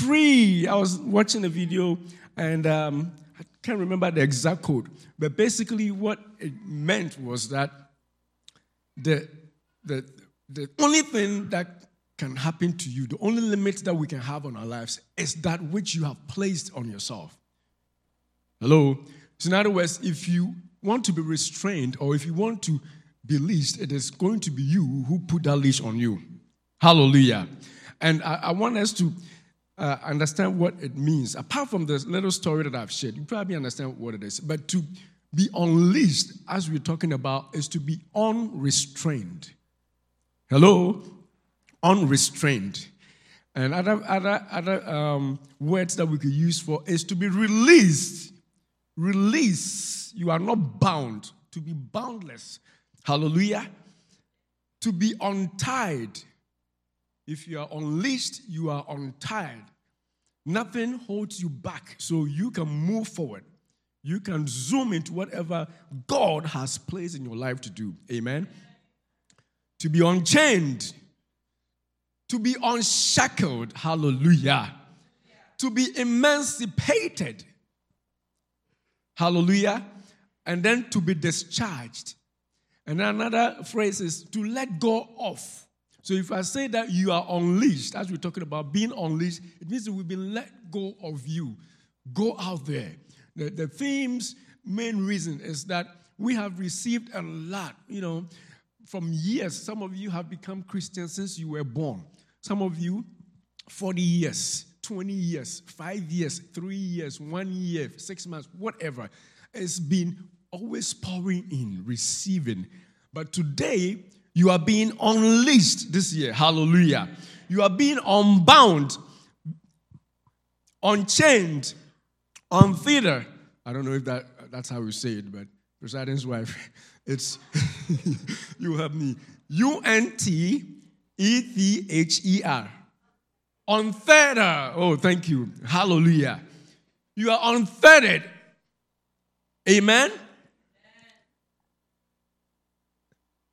free. I was watching a video and um, I can't remember the exact code, but basically what it meant was that the, the, the only thing that can happen to you, the only limit that we can have on our lives is that which you have placed on yourself. Hello? So, in other words, if you want to be restrained or if you want to be leashed, it is going to be you who put that leash on you. Hallelujah. And I, I want us to uh, understand what it means. Apart from the little story that I've shared, you probably understand what it is. But to be unleashed, as we're talking about, is to be unrestrained. Hello? Unrestrained. And other, other, other um, words that we could use for is to be released. Release. You are not bound. To be boundless. Hallelujah. To be untied. If you are unleashed, you are untied. Nothing holds you back, so you can move forward. You can zoom into whatever God has placed in your life to do. Amen. To be unchained, to be unshackled. Hallelujah. To be emancipated. Hallelujah. And then to be discharged. And another phrase is to let go of. So if I say that you are unleashed, as we're talking about being unleashed, it means that we've been let go of you. Go out there. The, the theme's main reason is that we have received a lot, you know, from years. Some of you have become Christians since you were born. Some of you, 40 years, 20 years, five years, three years, one year, six months, whatever. It's been always pouring in, receiving. But today, you are being unleashed this year. Hallelujah. You are being unbound, unchained, unfeathered. I don't know if that, that's how we say it, but President's wife, it's, you have me. U N T E T H E R. Unfettered. Oh, thank you. Hallelujah. You are unfettered. Amen.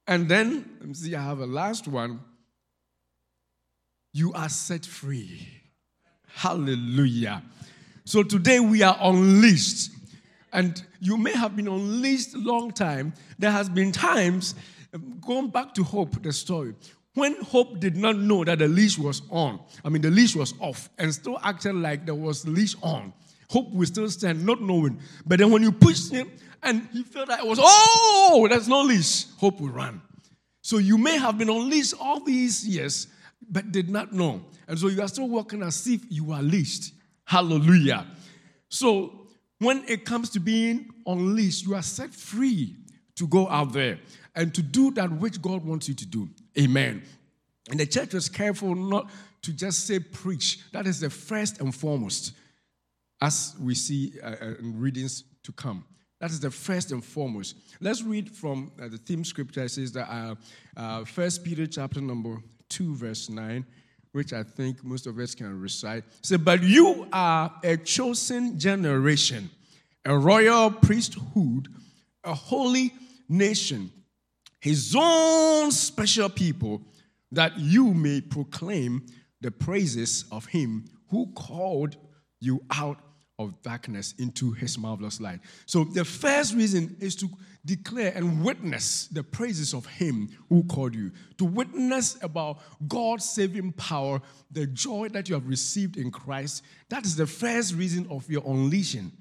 And then, let me see, I have a last one. You are set free. Hallelujah. So today we are unleashed. And you may have been unleashed a long time. There has been times, um, going back to Hope, the story, when Hope did not know that the leash was on, I mean, the leash was off, and still acted like there was leash on. Hope will still stand, not knowing. But then when you push him and he felt that it was, oh, there's no leash, hope will run. So you may have been unleashed all these years, but did not know. And so you are still walking as if you are leashed. Hallelujah. So when it comes to being unleashed, you are set free to go out there and to do that which God wants you to do. Amen. And the church was careful not to just say preach. That is the first and foremost as we see uh, uh, in readings to come. That is the first and foremost. Let's read from uh, the theme scripture. It says that uh, uh, First Peter chapter number 2, verse 9, which I think most of us can recite. Say, but you are a chosen generation, a royal priesthood, a holy nation, his own special people, that you may proclaim the praises of him who called you out of darkness into his marvelous light. So, the first reason is to declare and witness the praises of him who called you, to witness about God's saving power, the joy that you have received in Christ. That is the first reason of your unleashing.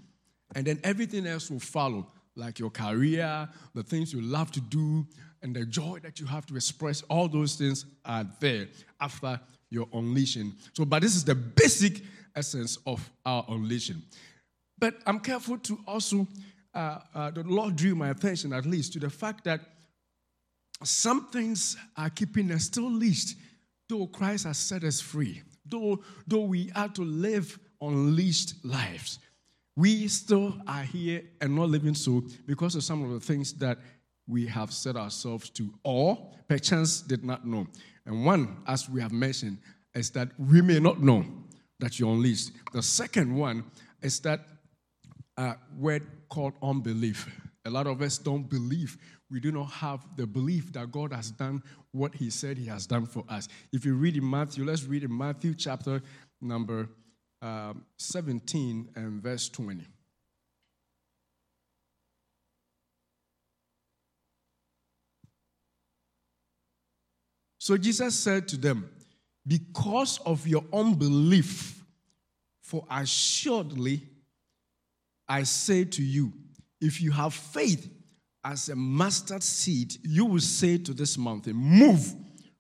And then everything else will follow, like your career, the things you love to do, and the joy that you have to express. All those things are there after your unleashing. So, but this is the basic essence of our unleashing. But I'm careful to also, uh, uh, the Lord drew my attention at least to the fact that some things are keeping us still leashed, though Christ has set us free, though, though we are to live unleashed lives. We still are here and not living so because of some of the things that we have set ourselves to, or perchance did not know. And one, as we have mentioned, is that we may not know that you're unleashed. The second one is that uh, word called unbelief. A lot of us don't believe. We do not have the belief that God has done what He said He has done for us. If you read in Matthew, let's read in Matthew chapter number um, 17 and verse 20. So Jesus said to them, Because of your unbelief, for assuredly I say to you, if you have faith as a mustard seed, you will say to this mountain, Move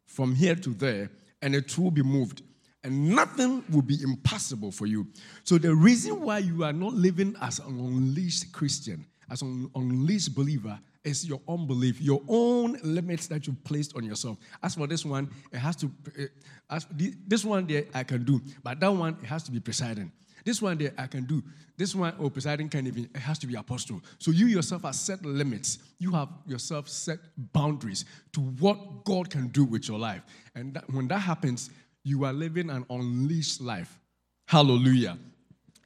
from here to there, and it will be moved. And nothing will be impossible for you. So, the reason why you are not living as an unleashed Christian, as an unleashed believer, is your unbelief, your own limits that you placed on yourself. As for this one, it has to, eh, as this one there I can do, but that one it has to be presiding. This one there I can do. This one, oh, presiding can even, it has to be apostle. So you yourself have set limits. You have yourself set boundaries to what God can do with your life. And that, when that happens, you are living an unleashed life. Hallelujah.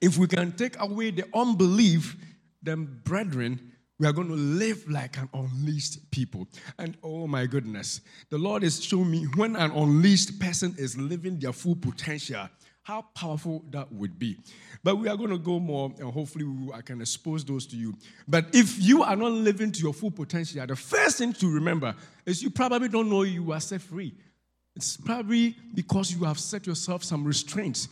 If we can take away the unbelief, then, brethren, we are going to live like an unleashed people. And oh my goodness, the Lord is showing me when an unleashed person is living their full potential, how powerful that would be. But we are going to go more, and hopefully, we, I can expose those to you. But if you are not living to your full potential, the first thing to remember is you probably don't know you are set free. It's probably because you have set yourself some restraints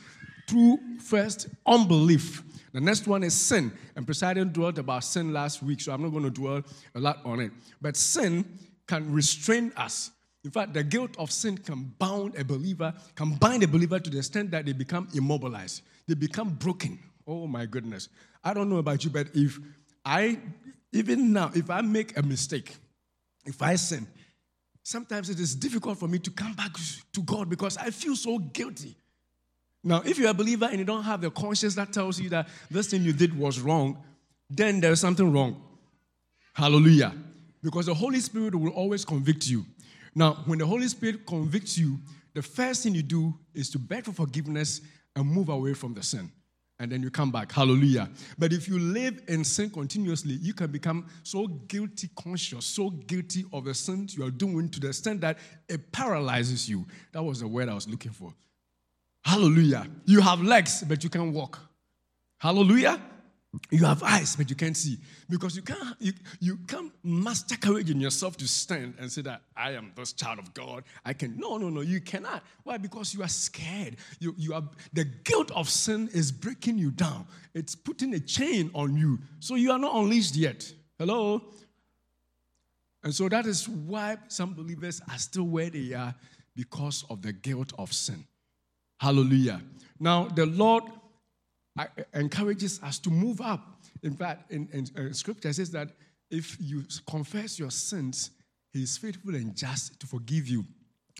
through first unbelief. The next one is sin. And Poseidon dwelt about sin last week, so I'm not going to dwell a lot on it. But sin can restrain us in fact, the guilt of sin can bound a believer, can bind a believer to the extent that they become immobilized. They become broken. Oh my goodness. I don't know about you, but if I, even now, if I make a mistake, if I sin, sometimes it is difficult for me to come back to God because I feel so guilty. Now, if you're a believer and you don't have the conscience that tells you that this thing you did was wrong, then there's something wrong. Hallelujah. Because the Holy Spirit will always convict you. Now, when the Holy Spirit convicts you, the first thing you do is to beg for forgiveness and move away from the sin. And then you come back. Hallelujah. But if you live in sin continuously, you can become so guilty conscious, so guilty of the sins you are doing to the extent that it paralyzes you. That was the word I was looking for. Hallelujah. You have legs, but you can't walk. Hallelujah. You have eyes, but you can't see. Because you can't, you, you can't master courage in yourself to stand and say that I am this child of God. I can. No, no, no, you cannot. Why? Because you are scared. You, you are the guilt of sin is breaking you down. It's putting a chain on you. So you are not unleashed yet. Hello? And so that is why some believers are still where they are because of the guilt of sin. Hallelujah. Now, the Lord encourages us to move up. In fact, in, in, in uh, scripture says that if you confess your sins, he is faithful and just to forgive you.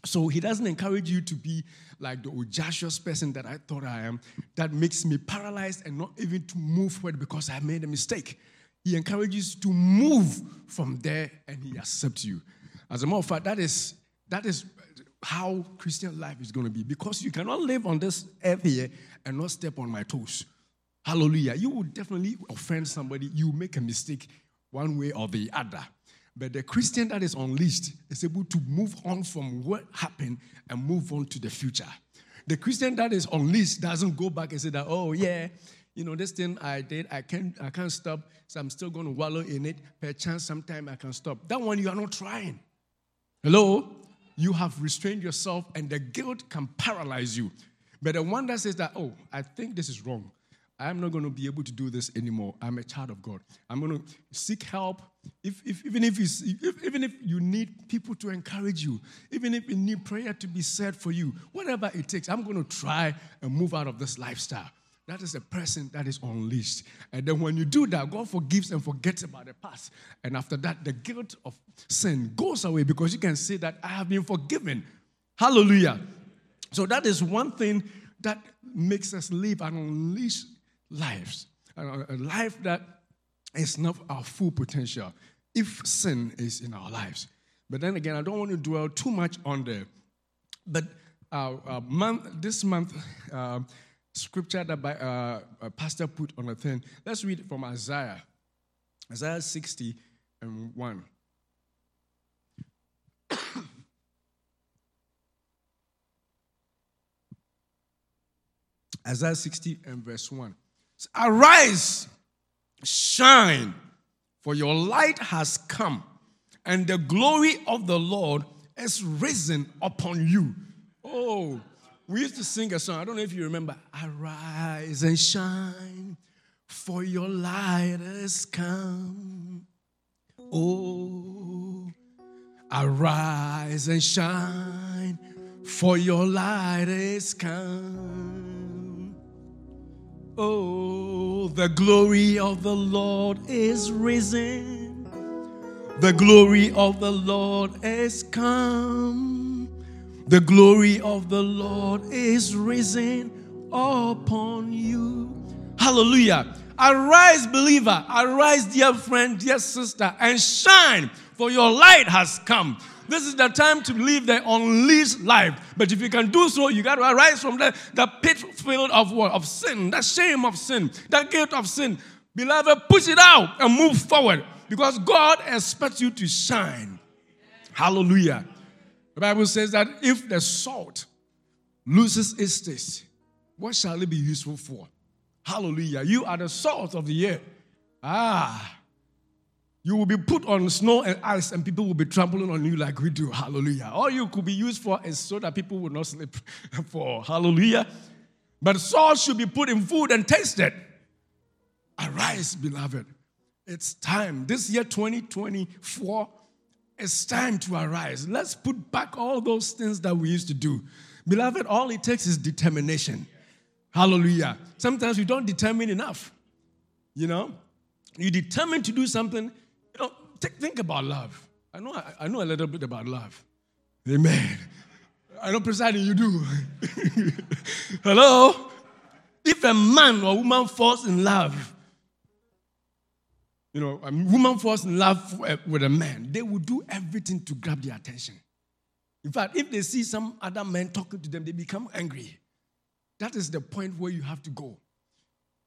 So he doesn't encourage you to be like the audacious person that I thought I am, that makes me paralyzed and not even to move forward because I made a mistake. He encourages you to move from there and he accepts you. As a matter of fact, that is that is how Christian life is going to be because you cannot live on this earth here and not step on my toes. Hallelujah. You will definitely offend somebody. You make a mistake one way or the other. But the Christian that is unleashed is able to move on from what happened and move on to the future. The Christian that is unleashed doesn't go back and say that, oh, yeah, you know, this thing I did, I can't, I can't stop, so I'm still going to wallow in it. Perchance sometime I can stop. That one you are not trying. Hello? You have restrained yourself, and the guilt can paralyze you. But the one that says that, oh, I think this is wrong. I'm not going to be able to do this anymore. I'm a child of God. I'm going to seek help. If, if, even, if, if, even if you need people to encourage you, even if you need prayer to be said for you, whatever it takes, I'm going to try and move out of this lifestyle. That is a person that is unleashed. And then when you do that, God forgives and forgets about the past. And after that, the guilt of sin goes away because you can say that I have been forgiven. Hallelujah. So that is one thing that makes us live an unleashed lives, a life that is not our full potential if sin is in our lives. But then again, I don't want to dwell too much on there. But uh, uh, month, this month, uh, scripture that by, uh, a pastor put on the thing. Let's read from Isaiah, Isaiah 60 and 1. Isaiah 60 and verse 1. Arise, shine, for your light has come, and the glory of the Lord is risen upon you. Oh, we used to sing a song. I don't know if you remember. Arise and shine, for your light has come. Oh, arise and shine, for your light is come. Oh, the glory of the Lord is risen. The glory of the Lord is come. The glory of the Lord is risen upon you. Hallelujah. Arise, believer. Arise, dear friend, dear sister, and shine, for your light has come. This is the time to live the unleashed life. But if you can do so, you got to arise from the, the pit field of what? Of sin, that shame of sin, that guilt of sin. Beloved, push it out and move forward because God expects you to shine. Hallelujah. The Bible says that if the salt loses its taste, what shall it be useful for? Hallelujah. You are the salt of the earth. Ah. You will be put on snow and ice, and people will be trampling on you like we do. Hallelujah. All you could be used for is so that people will not sleep for. Hallelujah. But salt should be put in food and tasted. Arise, beloved. It's time. This year, 2024, it's time to arise. Let's put back all those things that we used to do. Beloved, all it takes is determination. Hallelujah. Sometimes we don't determine enough. You know, you determine to do something. You know, think, think about love. I know, I, I know a little bit about love. Amen. I know precisely you do. Hello? If a man or woman falls in love, you know, a woman falls in love eh, with a man, they will do everything to grab their attention. In fact, if they see some other man talking to them, they become angry. That is the point where you have to go.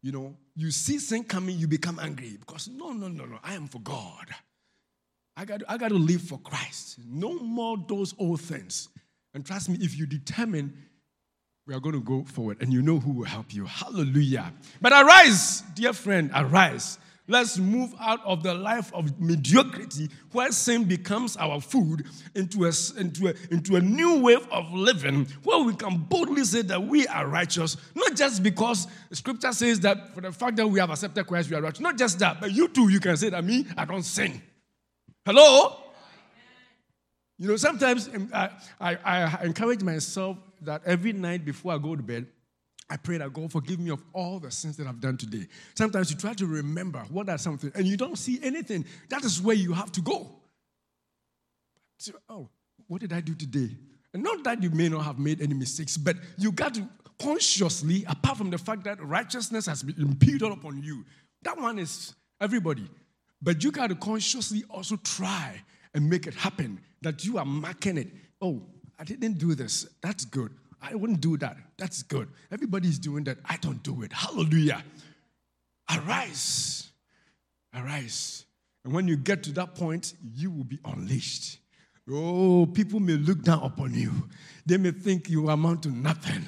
You know, you see sin coming, you become angry because no, no, no, no, I am for God. I got, I got to live for Christ. No more those old things. And trust me, if you determine, we are going to go forward and you know who will help you. Hallelujah. But arise, dear friend, arise. Let's move out of the life of mediocrity where sin becomes our food into a, into, a, into a new wave of living where we can boldly say that we are righteous, not just because scripture says that for the fact that we have accepted Christ, we are righteous. Not just that, but you too, you can say that me, I don't sin. Hello? You know, sometimes um, I, I, I encourage myself that every night before I go to bed, I pray that God forgive me of all the sins that I've done today. Sometimes you try to remember what are something and you don't see anything. That is where you have to go. So, oh, what did I do today? And not that you may not have made any mistakes, but you got to consciously, apart from the fact that righteousness has been imputed upon you, that one is everybody. But you got to consciously also try and make it happen that you are marking it. Oh, I didn't do this. That's good. I wouldn't do that. That's good. Everybody's doing that. I don't do it. Hallelujah. Arise. Arise. And when you get to that point, you will be unleashed. Oh, people may look down upon you. They may think you amount to nothing.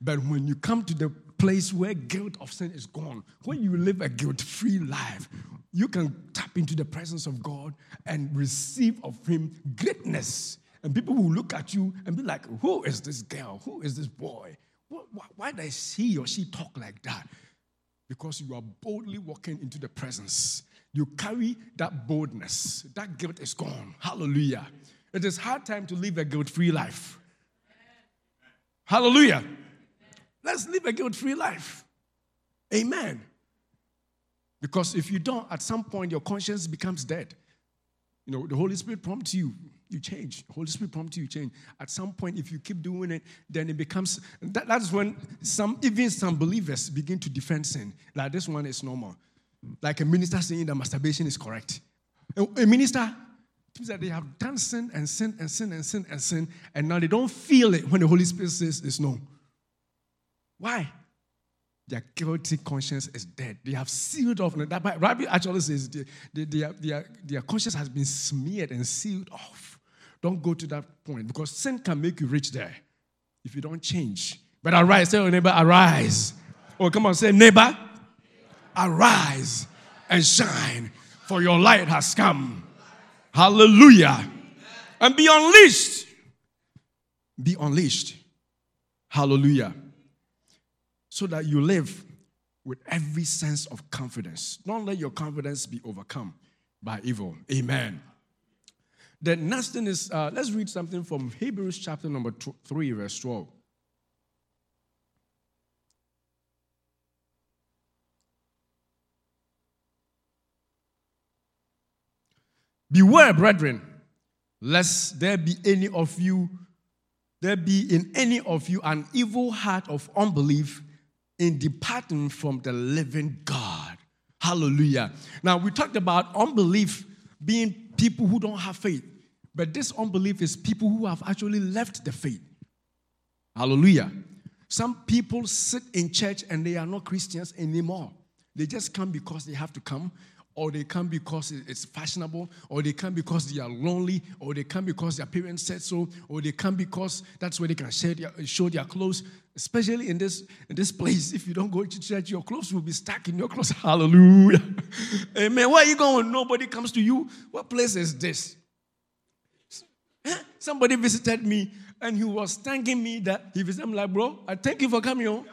But when you come to the place where guilt of sin is gone, when you live a guilt free life, you can tap into the presence of God and receive of Him greatness and people will look at you and be like, Who is this girl? Who is this boy? Why does he or she talk like that? Because you are boldly walking into the presence. You carry that boldness. That guilt is gone. Hallelujah. It is hard time to live a guilt free life. Hallelujah. Let's live a guilt free life. Amen. Because if you don't, at some point your conscience becomes dead. You know, the Holy Spirit prompts you you change. Holy Spirit prompts you, you change. At some point, if you keep doing it, then it becomes that, that's when some even some believers begin to defend sin. Like this one is normal. Like a minister saying that masturbation is correct. A, a minister that they have done sin and sin and sin and sin and sin, and now they don't feel it when the Holy Spirit says it's no. Why? Their guilty conscience is dead. They have sealed off. That Rabbi actually says their, their, their, their conscience has been smeared and sealed off. Don't go to that point because sin can make you rich there if you don't change. But arise. Tell your neighbor, arise. Oh, come on, say, neighbor, arise and shine, for your light has come. Hallelujah. And be unleashed. Be unleashed. Hallelujah. So that you live with every sense of confidence. Don't let your confidence be overcome by evil. Amen. The next thing is uh, let's read something from Hebrews chapter number 3, verse 12. Beware, brethren, lest there be any of you, there be in any of you an evil heart of unbelief in departing from the living God. Hallelujah. Now, we talked about unbelief being people who don't have faith, but this unbelief is people who have actually left the faith. Hallelujah. Some people sit in church and they are not Christians anymore. They just come because they have to come, or they come because it's fashionable, or they come because they are lonely, or they come because their parents said so, or they come because that's where they can their, show their clothes. Especially in this, in this place, if you don't go to church, your clothes will be stuck in your clothes. Hallelujah. Amen. Where are you going? Nobody comes to you. What place is this? Somebody visited me and he was thanking me that he visited. I'm like, bro, I thank you for coming home.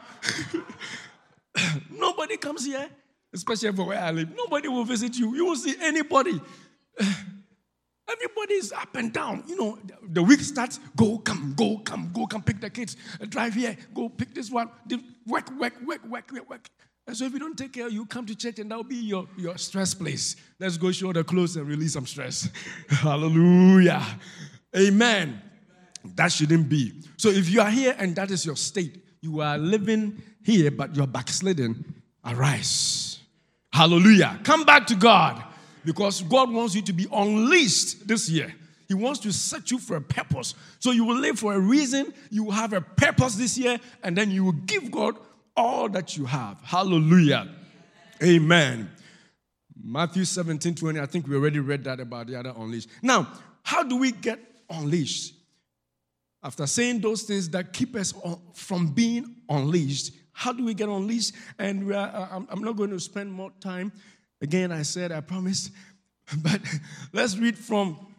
Nobody comes here especially for where I live. Nobody will visit you. You won't see anybody. Everybody is up and down. You know, the week starts, go, come, go, come, go, come, pick the kids, uh, drive here, go pick this one, work, work, work, work, work, work. And so if you don't take care, you come to church and that'll be your, your stress place. Let's go show the clothes and release some stress. Hallelujah. Amen. That shouldn't be. So if you are here and that is your state, you are living here, but you're backsliding, arise Hallelujah. Come back to God because God wants you to be unleashed this year. He wants to set you for a purpose. So you will live for a reason, you will have a purpose this year, and then you will give God all that you have. Hallelujah. Amen. Matthew 17 20, I think we already read that about the other unleashed. Now, how do we get unleashed? After saying those things that keep us from being unleashed, how do we get unleashed? And are, uh, I'm not going to spend more time. Again, I said, I promised. But let's read from,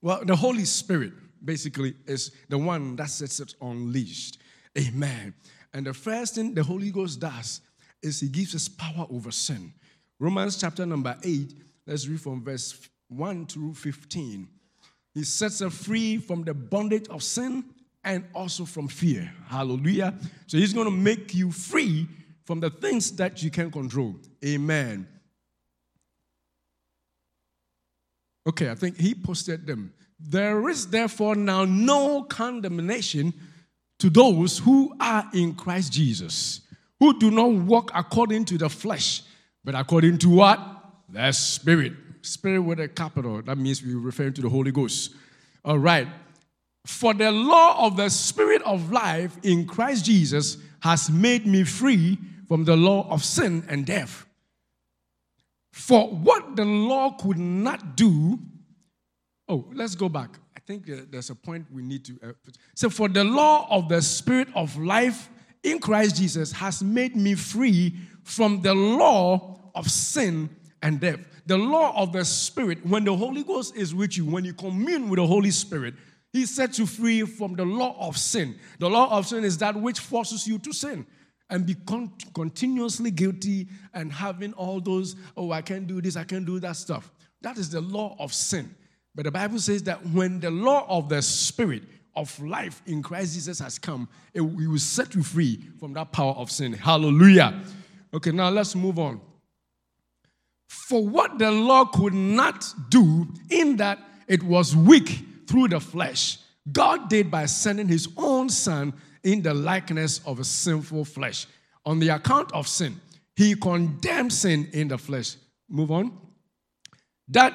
well, the Holy Spirit basically is the one that sets us unleashed. Amen. And the first thing the Holy Ghost does is he gives us power over sin. Romans chapter number 8, let's read from verse 1 through 15. He sets us free from the bondage of sin and also from fear. Hallelujah. So he's going to make you free from the things that you can control. Amen. Okay, I think he posted them. There is therefore now no condemnation to those who are in Christ Jesus, who do not walk according to the flesh, but according to what? The Spirit. Spirit with a capital. That means we're referring to the Holy Ghost. All right. For the law of the Spirit of life in Christ Jesus has made me free from the law of sin and death. For what the law could not do, oh, let's go back. I think there's a point we need to. Uh, so, for the law of the Spirit of life in Christ Jesus has made me free from the law of sin and death. The law of the Spirit, when the Holy Ghost is with you, when you commune with the Holy Spirit, he set you free from the law of sin. The law of sin is that which forces you to sin and be con- continuously guilty and having all those, oh, I can't do this, I can't do that stuff. That is the law of sin. But the Bible says that when the law of the Spirit of life in Christ Jesus has come, it, we will set you free from that power of sin. Hallelujah. Okay, now let's move on. For what the law could not do, in that it was weak through the flesh, God did by sending his own son in the likeness of a sinful flesh. On the account of sin, he condemned sin in the flesh. Move on. That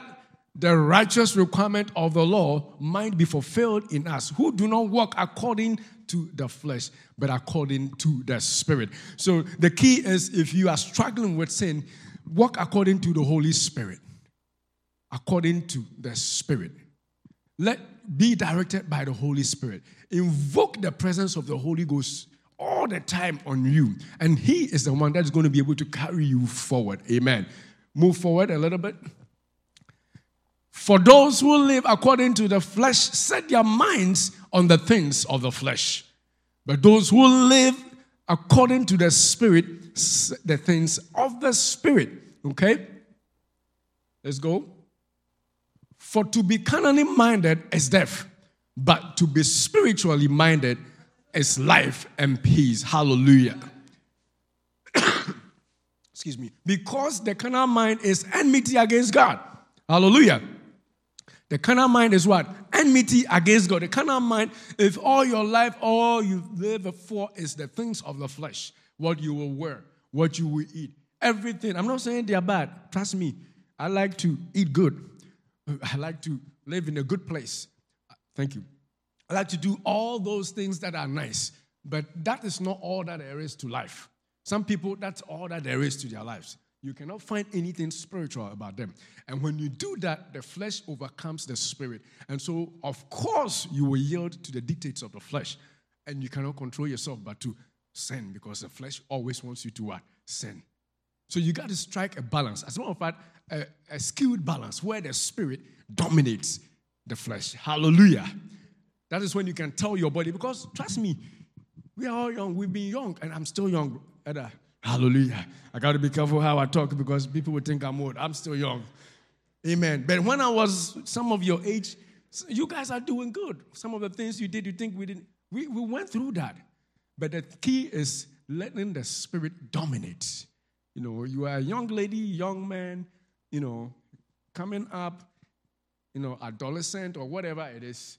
the righteous requirement of the law might be fulfilled in us who do not walk according to the flesh, but according to the spirit. So the key is if you are struggling with sin, walk according to the Holy Spirit. According to the Spirit. Let be directed by the Holy Spirit. Invoke the presence of the Holy Ghost all the time on you. And He is the one that's going to be able to carry you forward. Amen. Move forward a little bit. For those who live according to the flesh set their minds on the things of the flesh. But those who live according to the Spirit, the things of the Spirit. Okay? Let's go. For to be carnally minded is death, but to be spiritually minded is life and peace. Hallelujah. Excuse me. Because the carnal mind is enmity against God. Hallelujah. The carnal mind is what? Enmity against God. The carnal mind, if all your life, all you live for is the things of the flesh, what you will wear, what you will eat, everything. I'm not saying they are bad. Trust me. I like to eat good. I like to live in a good place. Thank you. I like to do all those things that are nice, but that is not all that there is to life. Some people, that's all that there is to their lives. You cannot find anything spiritual about them. And when you do that, the flesh overcomes the spirit. And so, of course, you will yield to the dictates of the flesh. And you cannot control yourself but to sin because the flesh always wants you to what? Sin. So you got to strike a balance. As a matter of fact, a, a skewed balance where the spirit dominates the flesh. Hallelujah. That is when you can tell your body, because trust me, we are all young. We've been young, and I'm still young. Hallelujah. I got to be careful how I talk because people would think I'm old. I'm still young. Amen. But when I was some of your age, you guys are doing good. Some of the things you did, you think we didn't. We, we went through that. But the key is letting the spirit dominate. You know, you are a young lady, young man, you know, coming up, you know, adolescent or whatever it is.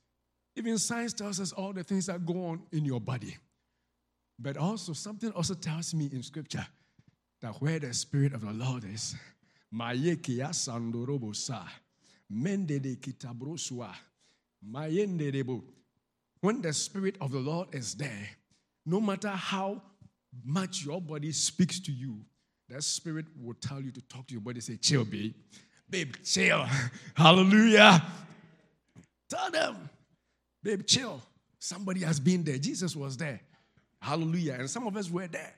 Even science tells us all the things that go on in your body. But also, something also tells me in scripture that where the Spirit of the Lord is, when the Spirit of the Lord is there, no matter how much your body speaks to you, that Spirit will tell you to talk to your body, say, chill, babe. Babe, chill. Hallelujah. Tell them, babe, chill. Somebody has been there. Jesus was there. Hallelujah. And some of us were there.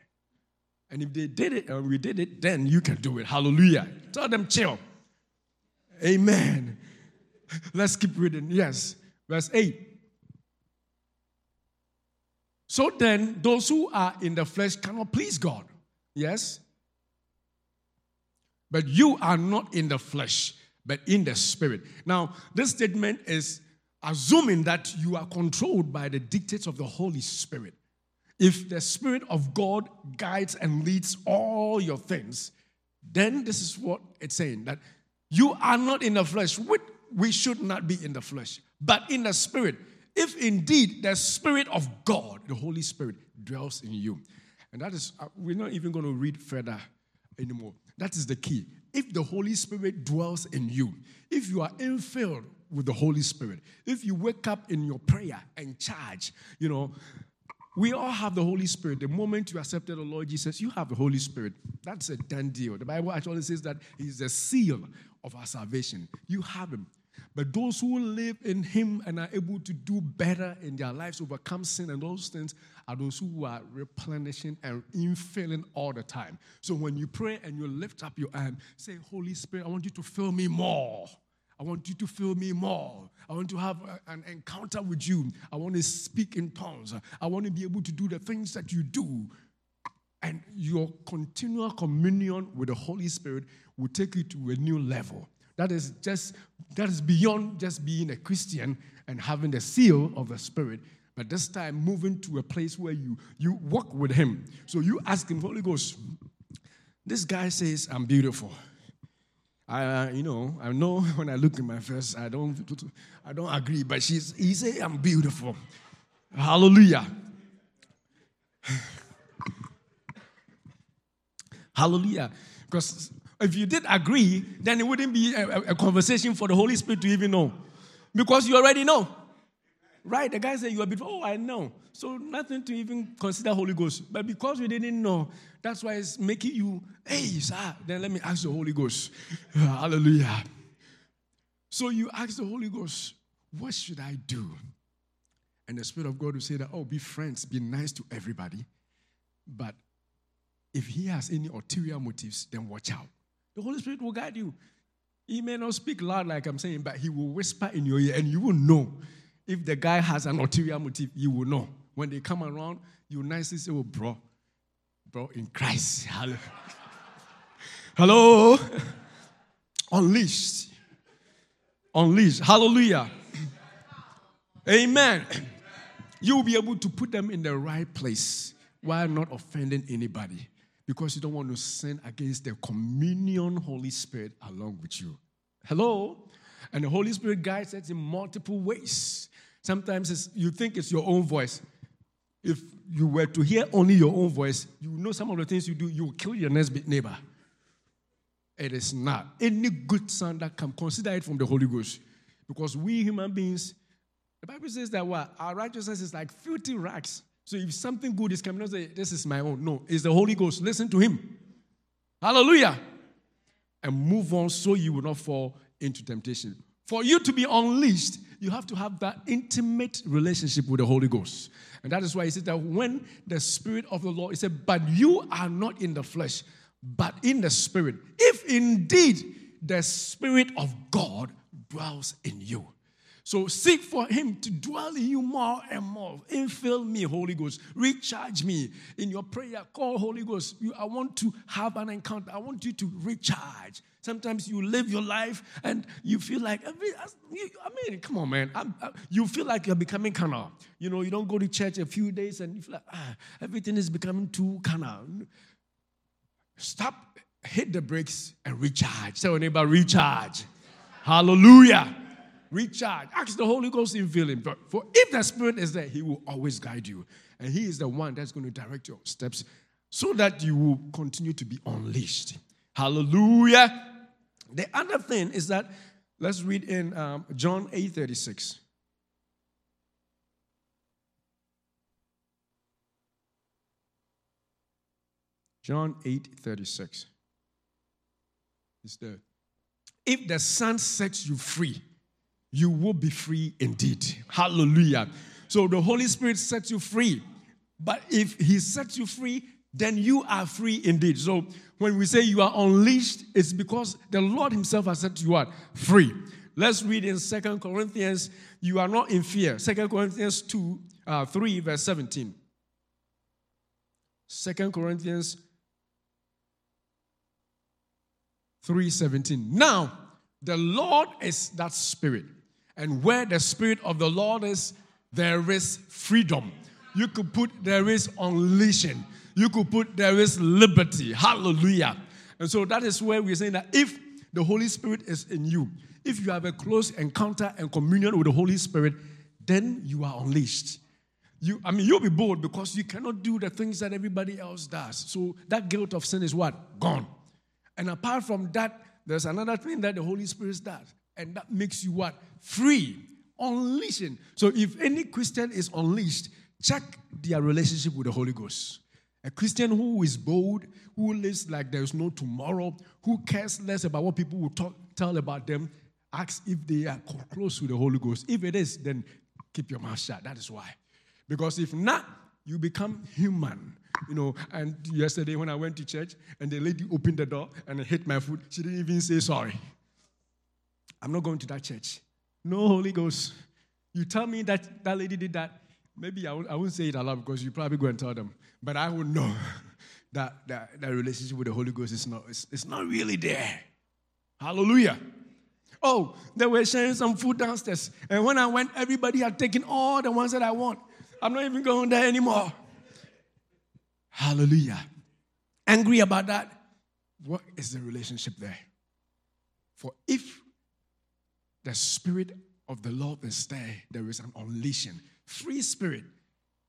And if they did it and we did it, then you can do it. Hallelujah. Tell them chill. Amen. Let's keep reading. Yes. Verse 8. So then, those who are in the flesh cannot please God. Yes? But you are not in the flesh, but in the spirit. Now, this statement is assuming that you are controlled by the dictates of the Holy Spirit. If the Spirit of God guides and leads all your things, then this is what it's saying that you are not in the flesh. We should not be in the flesh, but in the Spirit. If indeed the Spirit of God, the Holy Spirit, dwells in you. And that is, uh, we're not even going to read further anymore. That is the key. If the Holy Spirit dwells in you, if you are infilled with the Holy Spirit, if you wake up in your prayer and charge, you know, we all have the Holy Spirit. The moment you accepted the Lord Jesus, you have the Holy Spirit. That's a done deal. The Bible actually says that He's the seal of our salvation. You have Him. But those who live in Him and are able to do better in their lives, overcome sin and those things, are those who are replenishing and infilling all the time. So when you pray and you lift up your hand, say, Holy Spirit, I want you to fill me more. I want you to fill me more. I want to have a, an encounter with you. I want to speak in tongues. I want to be able to do the things that you do. And your continual communion with the Holy Spirit will take you to a new level. That is just that is beyond just being a Christian and having the seal of the Spirit, but this time moving to a place where you you walk with Him. So you ask Him, Holy Ghost. This guy says, "I'm beautiful." I, uh, you know, I know when I look in my face, I don't, I don't agree. But she's, he say I'm beautiful. Hallelujah. Hallelujah. Because if you did agree, then it wouldn't be a, a, conversation for the Holy Spirit to even know. Because you already know. Right? The guy said you are beautiful. Oh, I know. So nothing to even consider Holy Ghost. But because we didn't know, that's why it's making you, hey, sir, then let me ask the Holy Ghost. Hallelujah. So you ask the Holy Ghost, what should I do? And the Spirit of God will say that, oh, be friends, be nice to everybody. But if he has any ulterior motives, then watch out. The Holy Spirit will guide you. He may not speak loud like I'm saying, but he will whisper in your ear and you will know. If the guy has an ulterior motive, you will know. When they come around, you nicely say, Oh, bro, bro, in Christ. Hello. Hello. Unleashed. Unleashed. Hallelujah. Amen. You will be able to put them in the right place while not offending anybody because you don't want to sin against the communion Holy Spirit along with you. Hello? And the Holy Spirit guides us in multiple ways. Sometimes you think it's your own voice. If you were to hear only your own voice, you know some of the things you do, you will kill your next neighbor. It is not. Any good sound that can consider it from the Holy Ghost. Because we human beings, the Bible says that what? Our righteousness is like filthy rags. So if something good is coming, don't say, This is my own. No, it's the Holy Ghost. Listen to Him. Hallelujah. And move on so you will not fall into temptation. For you to be unleashed, you have to have that intimate relationship with the Holy Ghost. And that is why he says that when the Spirit of the Lord, he said, But you are not in the flesh, but in the Spirit. If indeed the Spirit of God dwells in you. So seek for Him to dwell in you more and more. Infill me, Holy Ghost. Recharge me in your prayer. Call Holy Ghost. You, I want to have an encounter. I want you to recharge. Sometimes you live your life and you feel like, I mean, come on, man. I, you feel like you're becoming of, you know, you don't go to church a few days and you feel like, ah, everything is becoming too of. Stop, hit the brakes, and recharge. Your neighbor, recharge. Hallelujah recharge. Ask the Holy Ghost in feeling. For if the Spirit is there, He will always guide you. And He is the one that's going to direct your steps so that you will continue to be unleashed. Hallelujah. The other thing is that, let's read in um, John 8 36. John 8 36. Is there. If the Son sets you free, you will be free indeed. Hallelujah. So the Holy Spirit sets you free. But if He sets you free, then you are free indeed. So when we say you are unleashed, it's because the Lord Himself has set you what? Free. Let's read in Second Corinthians. You are not in fear. Second Corinthians 2, uh, 3, verse 17. Second Corinthians 3 17. Now, the Lord is that spirit. And where the Spirit of the Lord is, there is freedom. You could put there is unleashing. You could put there is liberty. Hallelujah. And so that is where we're saying that if the Holy Spirit is in you, if you have a close encounter and communion with the Holy Spirit, then you are unleashed. You, I mean, you'll be bold because you cannot do the things that everybody else does. So that guilt of sin is what? Gone. And apart from that, there's another thing that the Holy Spirit does and that makes you what? Free, unleashing. So if any Christian is unleashed, check their relationship with the Holy Ghost. A Christian who is bold, who lives like there is no tomorrow, who cares less about what people will talk, tell about them, ask if they are close to the Holy Ghost. If it is, then keep your mouth shut. That is why. Because if not, you become human. You know, and yesterday when I went to church and the lady opened the door and hit my foot, she didn't even say sorry. I'm not going to that church. No Holy Ghost. You tell me that that lady did that. Maybe I, won't say it aloud because you probably go and tell them. But I will know that, that that relationship with the Holy Ghost is not, it's, it's not really there. Hallelujah. Oh, they were sharing some food downstairs. And when I went, everybody had taken all the ones that I want. I'm not even going there anymore. Hallelujah. Angry about that. What is the relationship there? For if the Spirit of the Lord is there, there is an unleashing. Free spirit.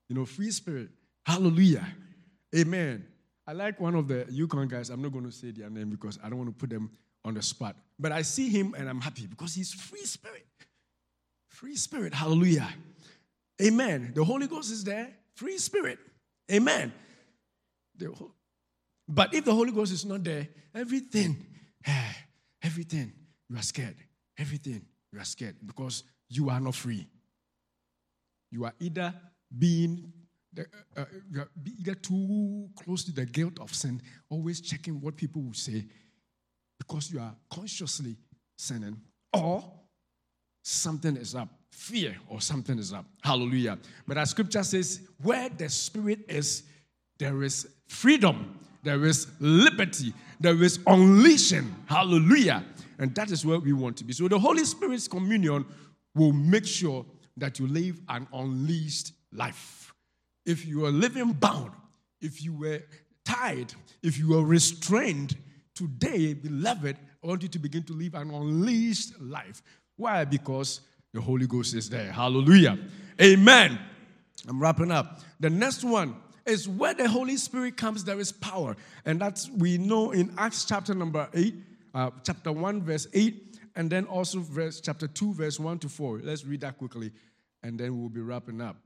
You know, free spirit. Hallelujah. Amen. I like one of the Yukon guys. I'm not going to say their name because I don't want to put them on the spot. But I see him and I'm happy because he's free spirit. Free spirit. Hallelujah. Amen. The Holy Ghost is there. Free spirit. Amen. but if the Holy Ghost is not there, everything, everything, you are scared everything, you are scared because you are not free. You are either being the, uh, you are either too close to the guilt of sin, always checking what people will say because you are consciously sinning, or something is up. Fear or something is up. Hallelujah. But as scripture says, where the Spirit is, there is freedom, there is liberty, there is unleashing. Hallelujah. And that is where we want to be. So the Holy Spirit's communion will make sure that you live an unleashed life. If you are living bound, if you were tied, if you were restrained, today, beloved, I want you to begin to live an unleashed life. Why? Because the Holy Ghost is there. Hallelujah. Amen. I'm wrapping up. The next one is where the Holy Spirit comes, there is power. And that's, we know in Acts chapter number 8, uh, chapter 1, verse 8, and then also verse chapter 2, verse 1 to 4. Let's read that quickly, and then we'll be wrapping up.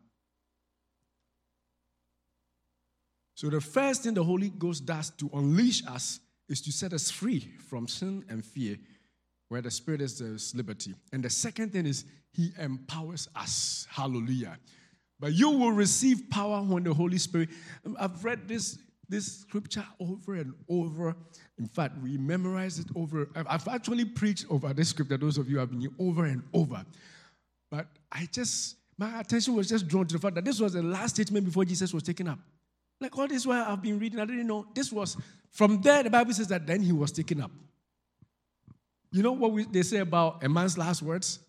So, the first thing the Holy Ghost does to unleash us is to set us free from sin and fear. Where the Spirit is, there's liberty. And the second thing is, He empowers us. Hallelujah. But you will receive power when the Holy Spirit. I've read this, this scripture over and over. In fact, we memorize it over. I've actually preached over this scripture, those of you have been here, over and over. But I just, my attention was just drawn to the fact that this was the last statement before Jesus was taken up. Like all this while I've been reading, I didn't know. This was from there, the Bible says that then he was taken up. You know what we, they say about a man's last words?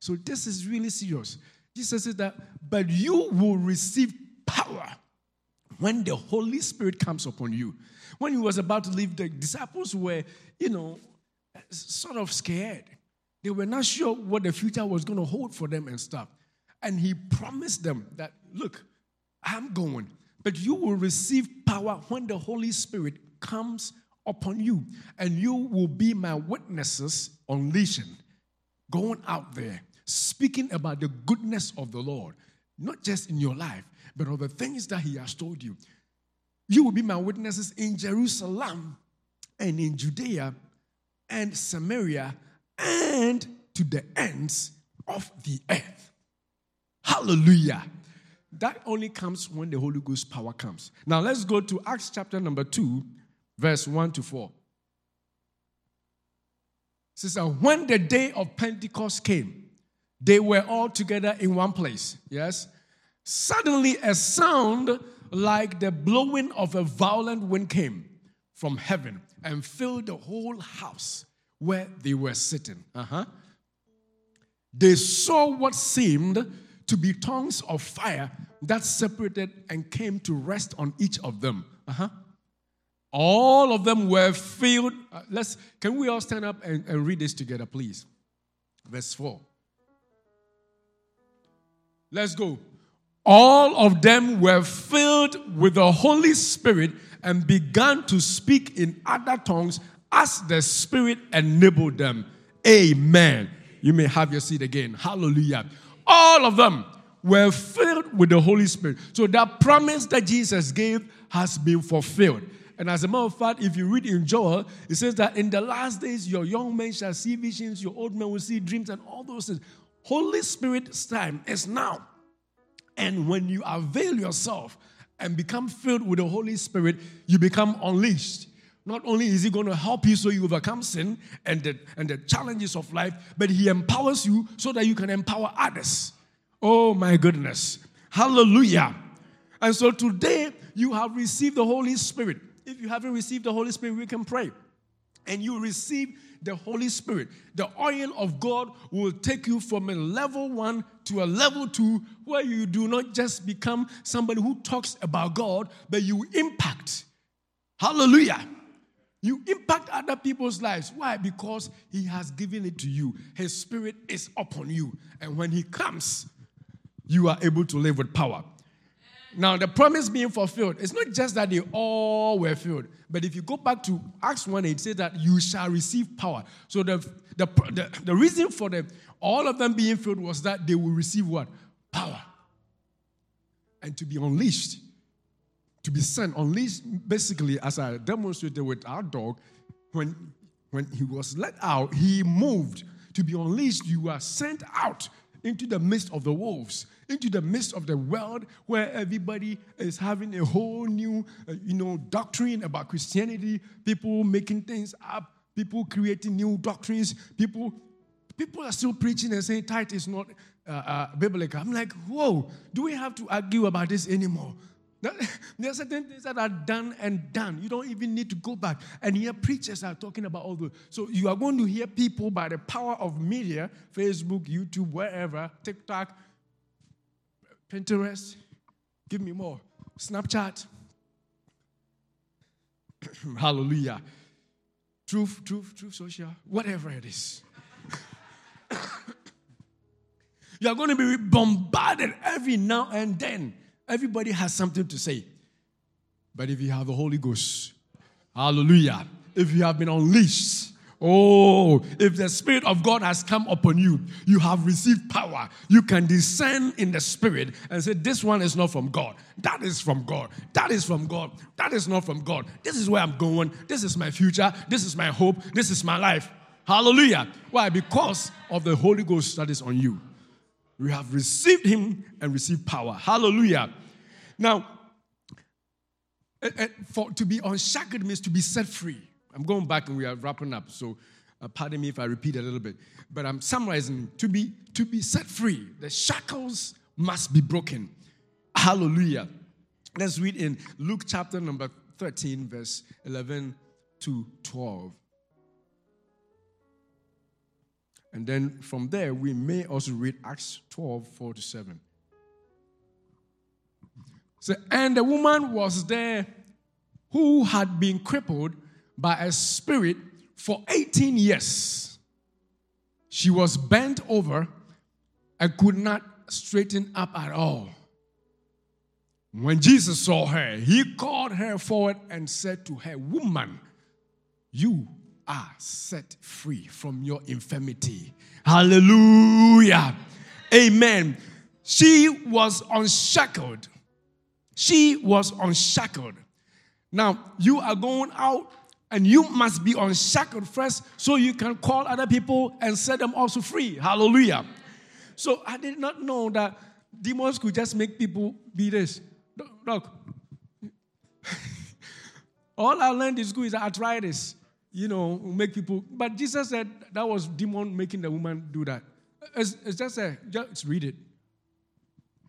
So this is really serious. Jesus says that, but you will receive power when the Holy Spirit comes upon you. When he was about to leave, the disciples were, you know, sort of scared. They were not sure what the future was going to hold for them and stuff. And he promised them that, look, I'm going, but you will receive power when the Holy Spirit comes upon you, and you will be my witnesses, unleashing, going out there, speaking about the goodness of the Lord, not just in your life, but of the things that He has told you. You will be my witnesses in Jerusalem and in Judea and Samaria and to the ends of the earth. Hallelujah. That only comes when the Holy Ghost power comes. Now let's go to Acts chapter number 2, verse 1 to 4. It says, When the day of Pentecost came, they were all together in one place. Yes? Suddenly, a sound like the blowing of a violent wind came from heaven and filled the whole house where they were sitting. Uh-huh. They saw what seemed to be tongues of fire that separated and came to rest on each of them. Uh-huh. All of them were filled. Uh, let's can we all stand up and, and read this together, please? Verse 4. Let's go. All of them were filled with the Holy Spirit and began to speak in other tongues as the Spirit enabled them. Amen. You may have your seat again. Hallelujah. All of them were filled with the Holy Spirit. So that promise that Jesus gave has been fulfilled. And as a matter of fact, if you read in Joel, it says that in the last days, your young men shall see visions, your old men will see dreams, and all those things. Holy Spirit's time is now. And when you avail yourself and become filled with the Holy Spirit, you become unleashed. Not only is He going to help you so you overcome sin and the, and the challenges of life, but He empowers you so that you can empower others. Oh my goodness. Hallelujah. And so today you have received the Holy Spirit. If you haven't received the Holy Spirit, we can pray. And you receive the Holy Spirit. The oil of God will take you from a level one to a level two where you do not just become somebody who talks about God, but you impact. Hallelujah. You impact other people's lives. Why? Because He has given it to you. His Spirit is upon you. And when He comes, you are able to live with power. Now, the promise being fulfilled, it's not just that they all were filled, but if you go back to Acts 1, it says that you shall receive power. So the, the, the, the reason for them, all of them being filled was that they will receive what? Power. And to be unleashed, to be sent, unleashed, basically, as I demonstrated with our dog, when, when he was let out, he moved. To be unleashed, you are sent out into the midst of the wolves, into the midst of the world where everybody is having a whole new, uh, you know, doctrine about Christianity, people making things up, people creating new doctrines, people people are still preaching and saying tithe is not uh, uh, biblical. I'm like, whoa, do we have to argue about this anymore? There are certain things that are done and done. You don't even need to go back. And here preachers are talking about all those. So you are going to hear people by the power of media, Facebook, YouTube, wherever, TikTok, Pinterest, give me more, Snapchat. Hallelujah. Truth, truth, truth, social, whatever it is. you are going to be bombarded every now and then Everybody has something to say. But if you have the Holy Ghost, hallelujah, if you have been unleashed, oh, if the Spirit of God has come upon you, you have received power. You can discern in the Spirit and say, This one is not from God. That is from God. That is from God. That is not from God. This is where I'm going. This is my future. This is my hope. This is my life. Hallelujah. Why? Because of the Holy Ghost that is on you. We have received him and received power. Hallelujah. Now, eh, eh, for to be unshackled means to be set free. I'm going back and we are wrapping up, so uh, pardon me if I repeat a little bit. But I'm summarizing to be to be set free. The shackles must be broken. Hallelujah. Let's read in Luke chapter number 13, verse 11 to 12. And then from there, we may also read Acts 12, 4 to 7. So, and the woman was there who had been crippled by a spirit for 18 years. She was bent over and could not straighten up at all. When Jesus saw her, he called her forward and said to her, Woman, you are set free from your infirmity. Hallelujah. Amen. She was unshackled. She was unshackled. Now, you are going out and you must be unshackled first so you can call other people and set them also free. Hallelujah. So I did not know that demons could just make people be this. Look, all I learned in school is arthritis you know, make people. But Jesus said that was demon making the woman do that. It's, it's just a, just read it.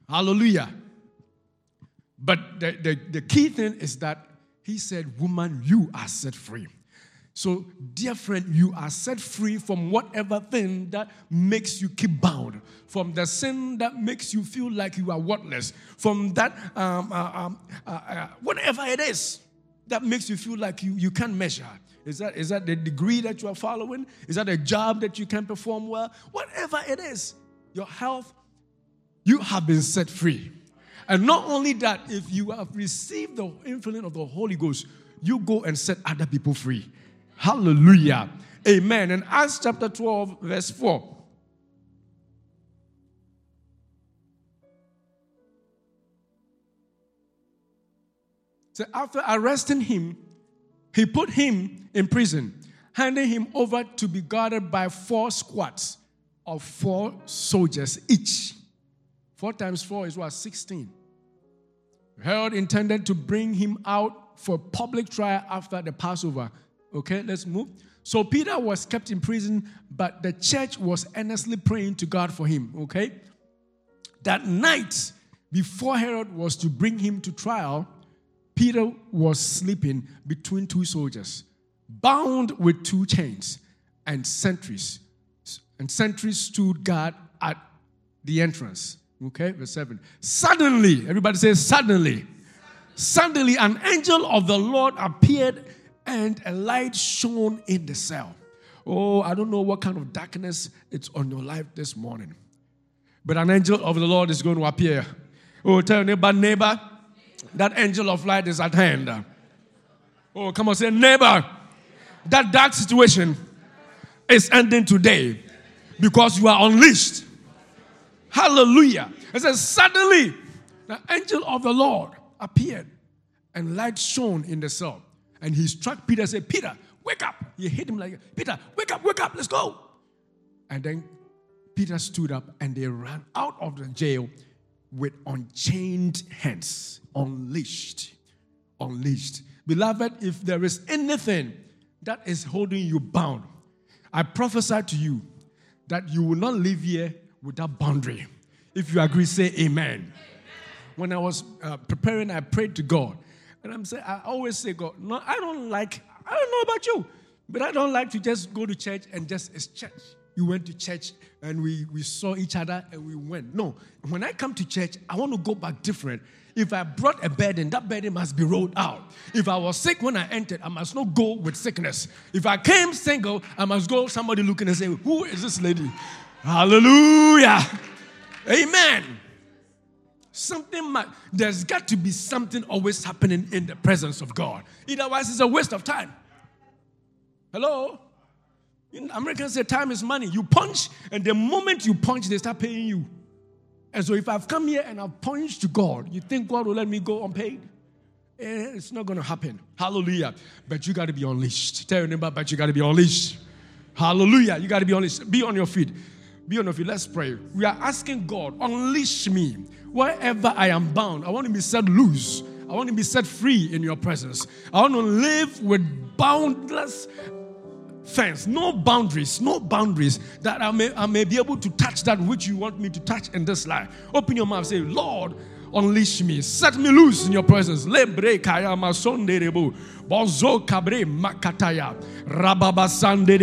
Hallelujah. But the, the, the key thing is that he said, Woman, you are set free. So, dear friend, you are set free from whatever thing that makes you keep bound, from the sin that makes you feel like you are worthless, from that, um, uh, um, uh, uh, whatever it is that makes you feel like you, you can't measure. Is that, is that the degree that you are following? Is that a job that you can perform well? Whatever it is, your health, you have been set free. And not only that, if you have received the infilling of the Holy Ghost, you go and set other people free. Hallelujah. Amen. And Acts chapter 12, verse 4. So after arresting him, he put him in prison, handing him over to be guarded by four squads of four soldiers each. Four times four is what? 16. Herod intended to bring him out for public trial after the Passover. Okay, let's move. So Peter was kept in prison, but the church was earnestly praying to God for him. Okay? That night, before Herod was to bring him to trial, Peter was sleeping between two soldiers, bound with two chains, and sentries. And sentries stood guard at the entrance. Okay, verse 7. Suddenly, everybody says, suddenly. Suddenly, an angel of the Lord appeared and a light shone in the cell. Oh, I don't know what kind of darkness it's on your life this morning. But an angel of the Lord is going to appear. Oh, tell your neighbor, neighbor, that angel of light is at hand. Oh, come on, say, neighbor, that dark situation is ending today because you are unleashed. Hallelujah. It says, suddenly the angel of the Lord appeared and light shone in the cell. And he struck Peter and said, Peter, wake up. He hit him like, Peter, wake up, wake up, let's go. And then Peter stood up and they ran out of the jail with unchained hands, unleashed. Unleashed. Beloved, if there is anything that is holding you bound, I prophesy to you that you will not live here without boundary. If you agree, say amen. When I was uh, preparing, I prayed to God. And I'm saying, I always say, God, no, I don't like, I don't know about you, but I don't like to just go to church and just, it's church. You went to church and we, we saw each other and we went. No, when I come to church, I want to go back different. If I brought a burden, that burden must be rolled out. If I was sick when I entered, I must not go with sickness. If I came single, I must go somebody looking and say, Who is this lady? Hallelujah. Amen. Something there's got to be something always happening in the presence of God. Otherwise, it's a waste of time. Hello? In Americans say time is money. You punch, and the moment you punch, they start paying you. And so if I've come here and I've punched God, you think God will let me go unpaid? Eh, it's not going to happen. Hallelujah. But you got to be unleashed. Tell your neighbor, but you got to be unleashed. Hallelujah. You got to be unleashed. Be on your feet. Be on your feet. Let's pray. We are asking God, unleash me. Wherever I am bound, I want to be set loose. I want to be set free in your presence. I want to live with boundless fence, no boundaries, no boundaries that I may, I may be able to touch that which you want me to touch in this life. Open your mouth, say, Lord, unleash me, set me loose in your presence.